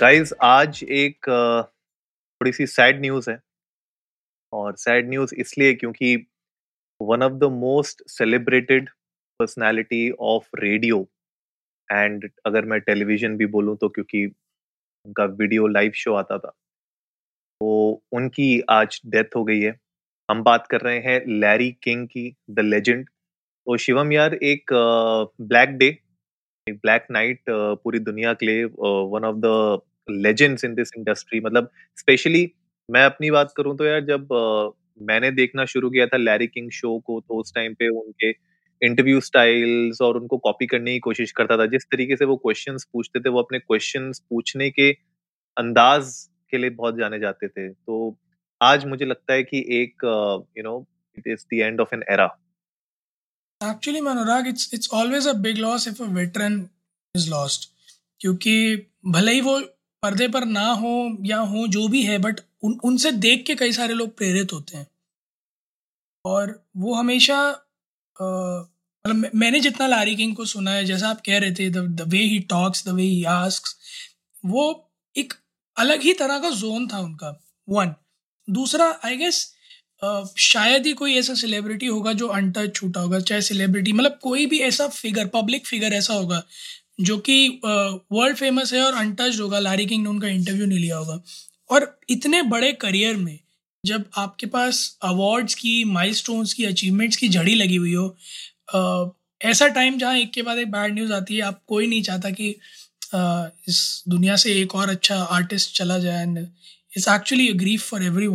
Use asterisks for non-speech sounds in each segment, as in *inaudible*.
Guys आज एक थोड़ी सी सैड न्यूज़ है। और सैड न्यूज़ इसलिए क्योंकि one of the most celebrated personality of radio and अगर मैं टेलीविज़न भी बोलूँ तो क्योंकि उनका वीडियो लाइव शो आता था तो उनकी आज डेथ हो गई है। हम बात कर रहे हैं लैरी किंग की द लेजेंड तो शिवम यार, एक ब्लैक डे एक ब्लैक नाइट पूरी दुनिया के लिए one of the legends in this industry मतलब स्पेशली मैं अपनी बात करूँ तो यार जब अ, मैंने देखना शुरू किया था लैरी किंग शो को तो उस टाइम पे उनके इंटरव्यू स्टाइल्स और उनको कॉपी करने की कोशिश करता था। जिस तरीके से वो क्वेश्चंस पूछते थे वो अपने क्वेश्चंस पूछने के अंदाज के लिए बहुत जाने जाते थे। तो आज मुझे लगता है कि एक you know it is the end of an era actually Anurag it's it's always a big loss if a veteran is lost क्योंकि भले ही वो पर्दे पर ना हो या हो, जो भी है बट उन, उनसे देख के कई सारे लोग प्रेरित होते हैं। और वो हमेशा मतलब मैंने जितना लारी किंग को सुना है, जैसा आप कह रहे थे the way he talks the way he asks वो एक अलग ही तरह का जोन था उनका। वन दूसरा आई गेस शायद ही कोई ऐसा सेलिब्रिटी होगा जो अनटच छूटा होगा, चाहे सेलिब्रिटी मतलब कोई भी ऐसा फिगर पब्लिक फिगर ऐसा होगा जो कि वर्ल्ड फ़ेमस है और अनटच्ड होगा। लारी किंग ने उनका इंटरव्यू नहीं लिया होगा। और इतने बड़े करियर में जब आपके पास अवार्ड्स की माइलस्टोन्स की अचीवमेंट्स की झड़ी लगी हुई हो अ, ऐसा टाइम जहाँ एक के बाद एक बैड न्यूज़ आती है आप कोई नहीं चाहता कि अ, इस दुनिया से एक और अच्छा आर्टिस्ट चला जाए। And it's actually a grief for every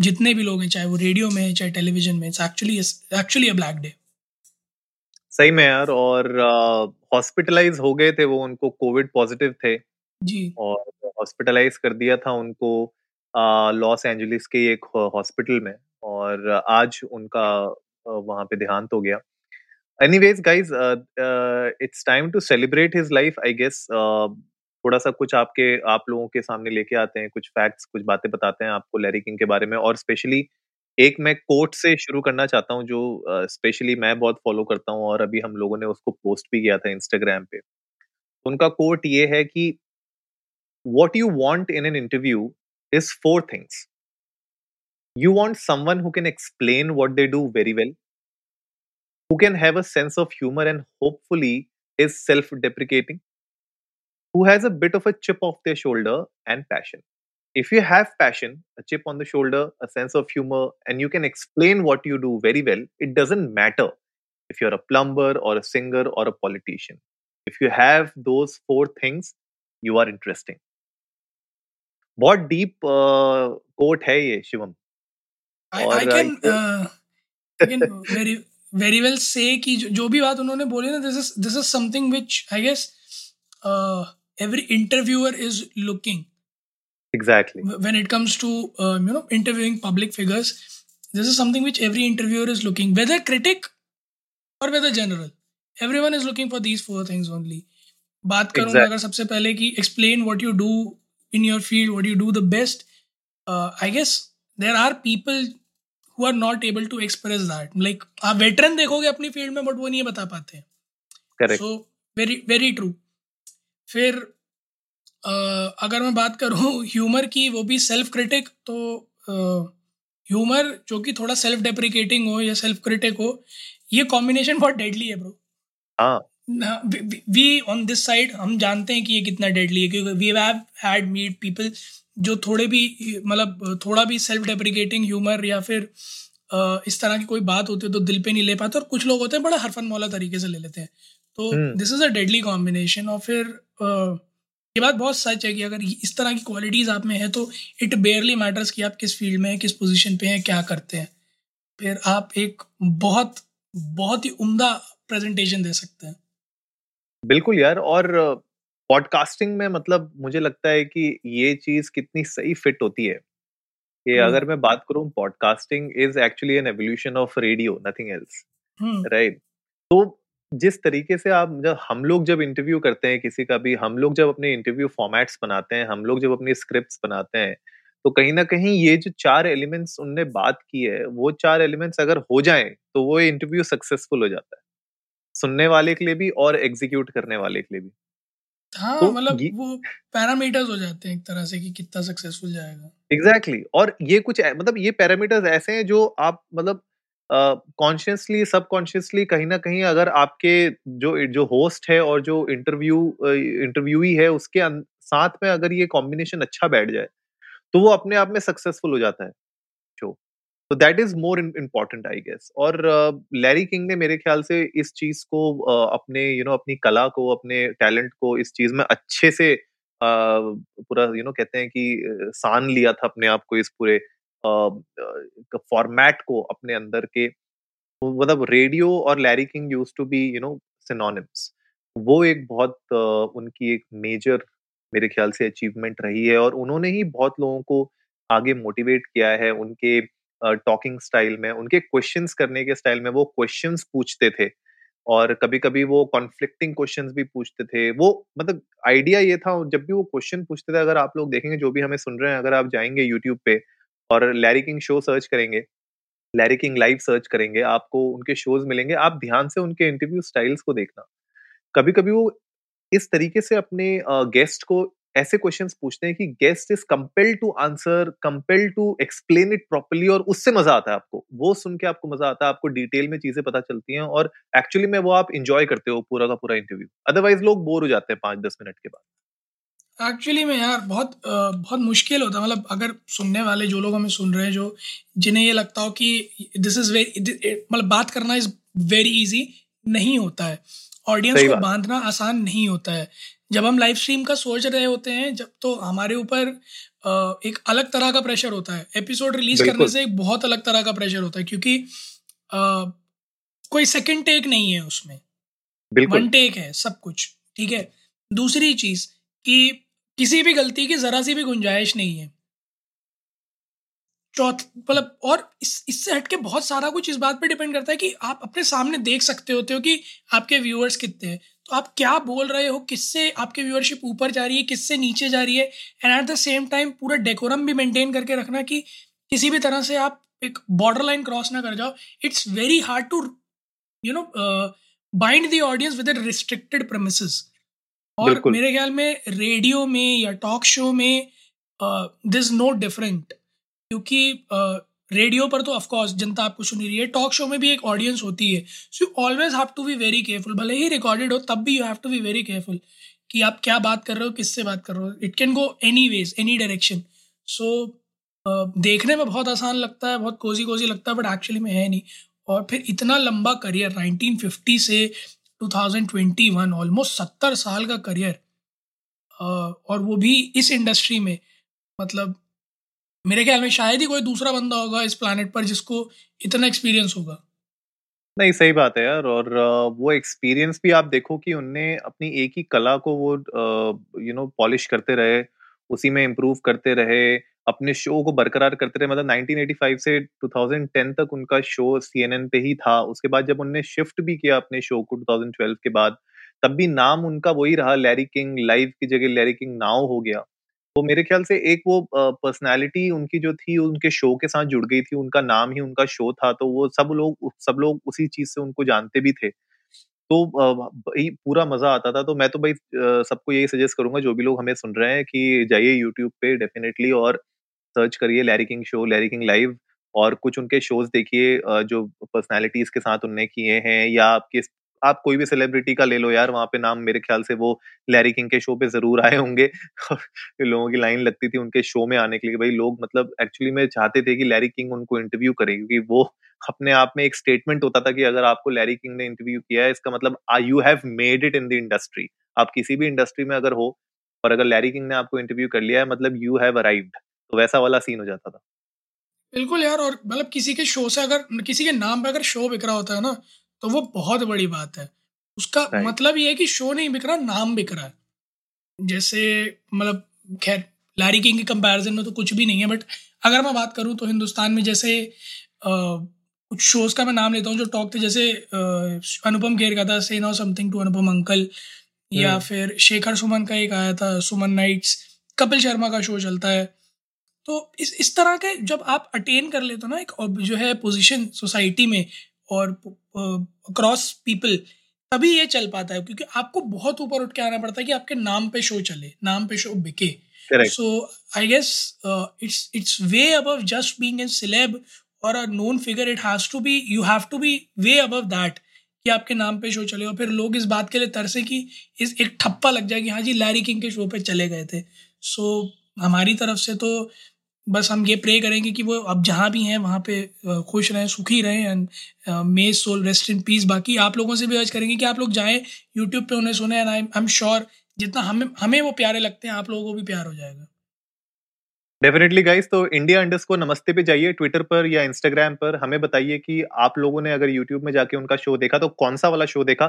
जितने भी लोग हैं चाहे वो रेडियो में चाहे टेलीविज़न में it's actually actually a black day सही में यार और हॉस्पिटलाइज हो गए थे वो उनको कोविड पॉजिटिव थे। जी। और हॉस्पिटलाइज कर दिया था उनको लॉस एंजलिस के एक हॉस्पिटल में। और आज उनका वहाँ पे देहांत हो गया। Anyways guys it's time to celebrate his life I guess थोड़ा सा कुछ आपके आप लोगों के सामने लेके आते हैं कुछ फैक्ट्स कुछ बातें बताते हैं आपको लैरी किंग के बारे में। और स्पेशली एक मैं कोट से शुरू करना चाहता हूँ जो स्पेशली uh, मैं बहुत फॉलो करता हूँ और अभी हम लोगों ने उसको पोस्ट भी किया था इंस्टाग्राम पे। उनका कोट ये है कि what you want in an interview is four things you want some one who can explain what they do very well who can have a sense of humour and hopefully is self deprecating who has a bit of a chip of their shoulder and passion If you have passion, a chip on the shoulder, a sense of humor, and you can explain what you do very well, it doesn't matter if you're a plumber or a singer or a politician. If you have those four things, you are interesting. बहुत deep quote है ये शिवम आई और, I can uh, I can very very well say कि जो, जो भी बात उन्होंने बोली ना this is this is something which I guess every interviewer is looking exactly when it comes to um, you know interviewing public figures this is something which every interviewer is looking whether critic or whether general everyone is looking for these four things only बात करूंगा Exact- अगर सबसे पहले कि explain what you do in your field what you do the best uh, I guess there are people who are not able to express that like आप veteran देखोगे अपनी field में बट वो नहीं बता पाते हैं correct so very very true फिर अ, अगर मैं बात करूँ ह्यूमर की वो भी सेल्फ क्रिटिक तो ह्यूमर जो कि थोड़ा सेल्फ डेप्रिकेटिंग हो या सेल्फ क्रिटिक हो ये कॉम्बिनेशन बहुत डेडली है ब्रो हाँ। वी ऑन दिस साइड हम जानते हैं कि ये कितना डेडली है क्योंकि we have had meet people जो थोड़े भी मतलब थोड़ा भी सेल्फ डेप्रिकेटिंग ह्यूमर या फिर अ, इस तरह की कोई बात होती है तो दिल पे नहीं ले पाते और कुछ लोग होते हैं बड़ा हरफन मौला तरीके से ले लेते हैं। तो। This is a deadly combination और फिर अ, ये बात बहुत सच है कि अगर इस तरह की क्वालिटीज़ आप में है तो इट बेयरली मैटर्स कि आप किस फ़ील्ड में हैं किस पोजीशन पे हैं क्या करते हैं। फिर आप एक बहुत बहुत ही उम्दा प्रेजेंटेशन दे सकते हैं। बिल्कुल यार और पॉडकास्टिंग में मतलब मुझे लगता है कि ये चीज़ कितनी सही फिट होती है। कि हम्म। अगर मैं बात करूँ podcasting is actually an evolution of radio nothing else right तो जिस तरीके से आप जब हम लोग जब इंटरव्यू करते हैं किसी का भी हम लोग जब अपने इंटरव्यू फॉर्मेट्स बनाते हैं हम लोग जब अपनी स्क्रिप्ट्स बनाते हैं तो कहीं ना कहीं ये जो चार एलिमेंट्स उनने बात की है वो चार एलिमेंट्स अगर हो जाए तो वो इंटरव्यू सक्सेसफुल हो जाता है सुनने वाले के लिए भी और एग्जीक्यूट करने वाले के लिए भी हाँ तो मतलब ये वो पैरामीटर्स हो जाते हैं एक तरह से कि कितना सक्सेसफुल जाएगा एग्जैक्टली exactly. और ये कुछ मतलब ये पैरामीटर्स ऐसे हैं जो आप मतलब कॉन्शियसली सबकॉन्शियसली कहीं ना कहीं अगर आपके जो जो होस्ट है और जो इंटरव्यू इंटरव्यूई है उसके अं- साथ में अगर ये कॉम्बिनेशन अच्छा बैठ जाए तो वो अपने आप में सक्सेसफुल हो जाता है। शो तो that is more important I guess और लैरी किंग ने मेरे ख्याल से इस चीज़ को uh, अपने यू you नो know, अपनी कला को अपने टैलेंट को इस चीज़ में अच्छे से uh, पूरा यू you नो know, कहते हैं कि uh, सान लिया था अपने आप को इस पूरे फॉर्मेट को अपने अंदर के मतलब रेडियो और Larry King use to be, you know synonyms वो एक बहुत उनकी एक मेजर मेरे ख्याल से अचीवमेंट रही है और उन्होंने ही बहुत लोगों को आगे मोटिवेट किया है उनके टॉकिंग स्टाइल में, उनके क्वेश्चंस करने के स्टाइल में वो क्वेश्चंस पूछते थे। और कभी कभी वो कॉन्फ्लिक्टिंग क्वेश्चंस भी पूछते थे। वो मतलब आइडिया ये था जब भी वो क्वेश्चन पूछते थे, अगर आप लोग देखेंगे, जो भी हमें सुन रहे हैं, अगर आप जाएँगे यूट्यूब पे और लैरी किंग शो सर्च करेंगे लैरी किंग लाइव सर्च करेंगे, आपको उनके शोज़ मिलेंगे। आप ध्यान से उनके इंटरव्यू स्टाइल्स को देखना। कभी कभी वो इस तरीके से अपने गेस्ट को ऐसे क्वेश्चंस पूछते हैं कि guest is compel to answer compel to explain it properly और उससे मज़ा आता है आपको। वो सुन के आपको मज़ा आता है, आपको डिटेल में चीज़ें पता चलती हैं और एक्चुअली में वो आप इंजॉय करते हो पूरा का पूरा इंटरव्यू अदरवाइज़ लोग बोर हो जाते हैं पाँच दस मिनट के बाद। एक्चुअली में यार बहुत बहुत मुश्किल होता है। मतलब अगर सुनने वाले जो लोग हमें सुन रहे हैं जो जिन्हें ये लगता हो कि दिस इज़ वेरी मतलब बात करना इज़ वेरी इजी नहीं होता है। ऑडियंस को बांधना आसान नहीं होता है। जब हम लाइव स्ट्रीम का सोच रहे होते हैं जब तो हमारे ऊपर एक अलग तरह का प्रेशर होता है। एपिसोड रिलीज़ करने से एक बहुत अलग तरह का प्रेशर होता है क्योंकि अ, कोई सेकंड टेक नहीं है उसमें। वन टेक है सब कुछ ठीक है? दूसरी चीज़ कि किसी भी गलती की जरा सी भी गुंजाइश नहीं है। चौथ मतलब और इस, इससे हटके बहुत सारा कुछ इस बात पे डिपेंड करता है कि आप अपने सामने देख सकते होते हो कि आपके व्यूअर्स कितने हैं। तो आप क्या बोल रहे हो, किससे आपके व्यूअरशिप ऊपर जा रही है, किससे नीचे जा रही है and at the same time पूरा डेकोरम भी मेंटेन करके रखना कि किसी भी तरह से आप एक बॉर्डर लाइन क्रॉस ना कर जाओ। It's very hard to you know bind the audience with restricted premises और मेरे ख्याल में रेडियो में या टॉक शो में दिस नो डिफरेंट क्योंकि रेडियो पर तो ऑफकोर्स जनता आपको सुन रही है टॉक शो में भी एक ऑडियंस होती है। So you always have to be very careful भले ही रिकॉर्डेड हो तब भी you have to be very careful कि आप क्या बात कर रहे हो किससे बात कर रहे हो। It can go any ways any direction so देखने में बहुत आसान लगता है बहुत कोजी कोजी लगता है बट एक्चुअली में है नहीं। और फिर इतना लंबा करियर 1950 से 2021 ऑलमोस्ट सत्तर साल का करियर और वो भी इस इंडस्ट्री में मतलब मेरे ख्याल में शायद ही कोई दूसरा बंदा होगा इस प्लानट पर जिसको इतना एक्सपीरियंस होगा। नहीं, सही बात है यार, और वो एक्सपीरियंस भी आप देखो कि उनने अपनी एक ही कला को वो यू नो पॉलिश करते रहे, उसी में इम्प्रूव करते रहे अपने शो को बरकरार करते रहे। मतलब 1985 से 2010 तक उनका शो सीएनएन पे ही था। उसके बाद जब उनने शिफ्ट भी किया अपने शो को 2012 के बाद, तब भी नाम उनका वही रहा लैरी किंग लाइव की जगह लैरी किंग नाउ हो गया। तो मेरे ख्याल से एक वो पर्सनालिटी उनकी जो थी, उनके शो के साथ जुड़ गई थी, उनका नाम ही उनका शो था तो वो सब लोग सब लोग उसी चीज़ से उनको जानते भी थे। तो भाई पूरा मज़ा आता था। तो मैं तो भाई सबको यही सजेस्ट करूँगा, जो भी लोग हमें सुन रहे हैं, कि जाइए यूट्यूब पे डेफिनेटली और सर्च करिए Larry King show Larry King live और कुछ उनके शोज़ देखिए जो पर्सनालिटीज के साथ उनने किए हैं या आपके आप कोई भी सेलिब्रिटी का ले लो यार, वहाँ पे नाम मेरे ख्याल से वो लैरी किंग के शो पे ज़रूर आए होंगे। *laughs* लोगों की लाइन लगती थी उनके शो में आने के लिए। भाई लोग मतलब एक्चुअली में चाहते थे कि लैरी किंग उनको इंटरव्यू करें, क्योंकि वो अपने आप में एक स्टेटमेंट होता था कि अगर आपको लैरी किंग ने इंटरव्यू किया है, इसका मतलब I you have made it in the industry आप किसी भी इंडस्ट्री में अगर हो और अगर लैरी किंग ने आपको इंटरव्यू कर लिया है मतलब यू हैव अराइव्ड तो वैसा वाला सीन हो जाता था। बिल्कुल यार और मतलब किसी के शो से अगर किसी के नाम पे अगर शो बिक रहा होता है ना तो वो बहुत बड़ी बात है। उसका मतलब ये है कि शो नहीं बिक रहा नाम बिक रहा है। जैसे मतलब खैर लैरी किंग के कंपैरिजन में तो कुछ भी नहीं है बट अगर मैं बात करूँ तो हिंदुस्तान में जैसे कुछ शोज़ का मैं नाम लेता हूँ जो टॉक थे जैसे अनुपम खेर का था से now something to Anupam uncle या। फिर शेखर सुमन का एक आया था सुमन नाइट्स कपिल शर्मा का शो चलता है। तो इस इस तरह के जब आप अटेन कर लेते हो ना एक जो है पोजीशन सोसाइटी में और अक्रॉस पीपल तभी ये चल पाता है क्योंकि आपको बहुत ऊपर उठ के आना पड़ता है कि आपके नाम पे शो चले नाम पे शो बिके। So I guess it's it's way above just being a celeb और a known figure it has to be you have to be way above that कि आपके नाम पे शो चले। और फिर लोग इस बात के लिए तरसे कि इस एक ठप्पा लग जाए कि हाँ जी लैरी किंग के शो पे चले गए थे। सो so, हमारी तरफ़ से तो बस हम ये प्रे करेंगे कि वो अब जहाँ भी हैं, वहाँ पे खुश रहें, सुखी रहें and may soul rest in peace बाकी आप लोगों से भी अर्ज़ करेंगे कि आप लोग जाएँ यूट्यूब पे उन्हें सुने एंड आई एम श्योर जितना हमें हमें वो प्यारे लगते हैं, आप लोगों को भी प्यार हो जाएगा। डेफिनेटली गाइस तो इंडिया अंडर्स को नमस्ते पे जाइए ट्विटर पर या इंस्टाग्राम पर हमें बताइए कि आप लोगों ने अगर यूट्यूब में जाके उनका शो देखा तो कौन सा वाला शो देखा?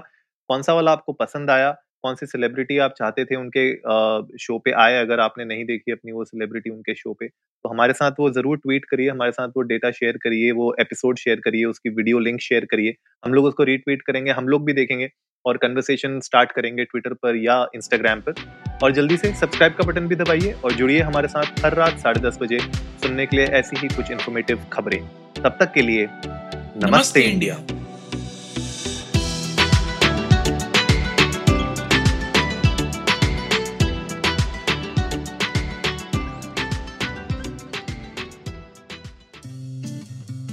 कौन सा वाला आपको पसंद आया? कौन सी सेलिब्रिटी आप चाहते थे उनके शो पे आए, अगर आपने नहीं देखी अपनी वो सेलिब्रिटी उनके शो पे? तो हमारे साथ वो ज़रूर ट्वीट करिए हमारे साथ वो डेटा शेयर करिए वो एपिसोड शेयर करिए उसकी वीडियो लिंक शेयर करिए। हम लोग उसको रीट्वीट करेंगे हम लोग भी देखेंगे और कन्वर्सेशन स्टार्ट करेंगे ट्विटर पर या इंस्टाग्राम पर। और जल्दी से सब्सक्राइब का बटन भी दबाइए और जुड़िए हमारे साथ हर रात साढ़े दस बजे सुनने के लिए ऐसी ही कुछ इन्फॉर्मेटिव खबरें। तब तक के लिए नमस्ते, नमस्ते इंडिया।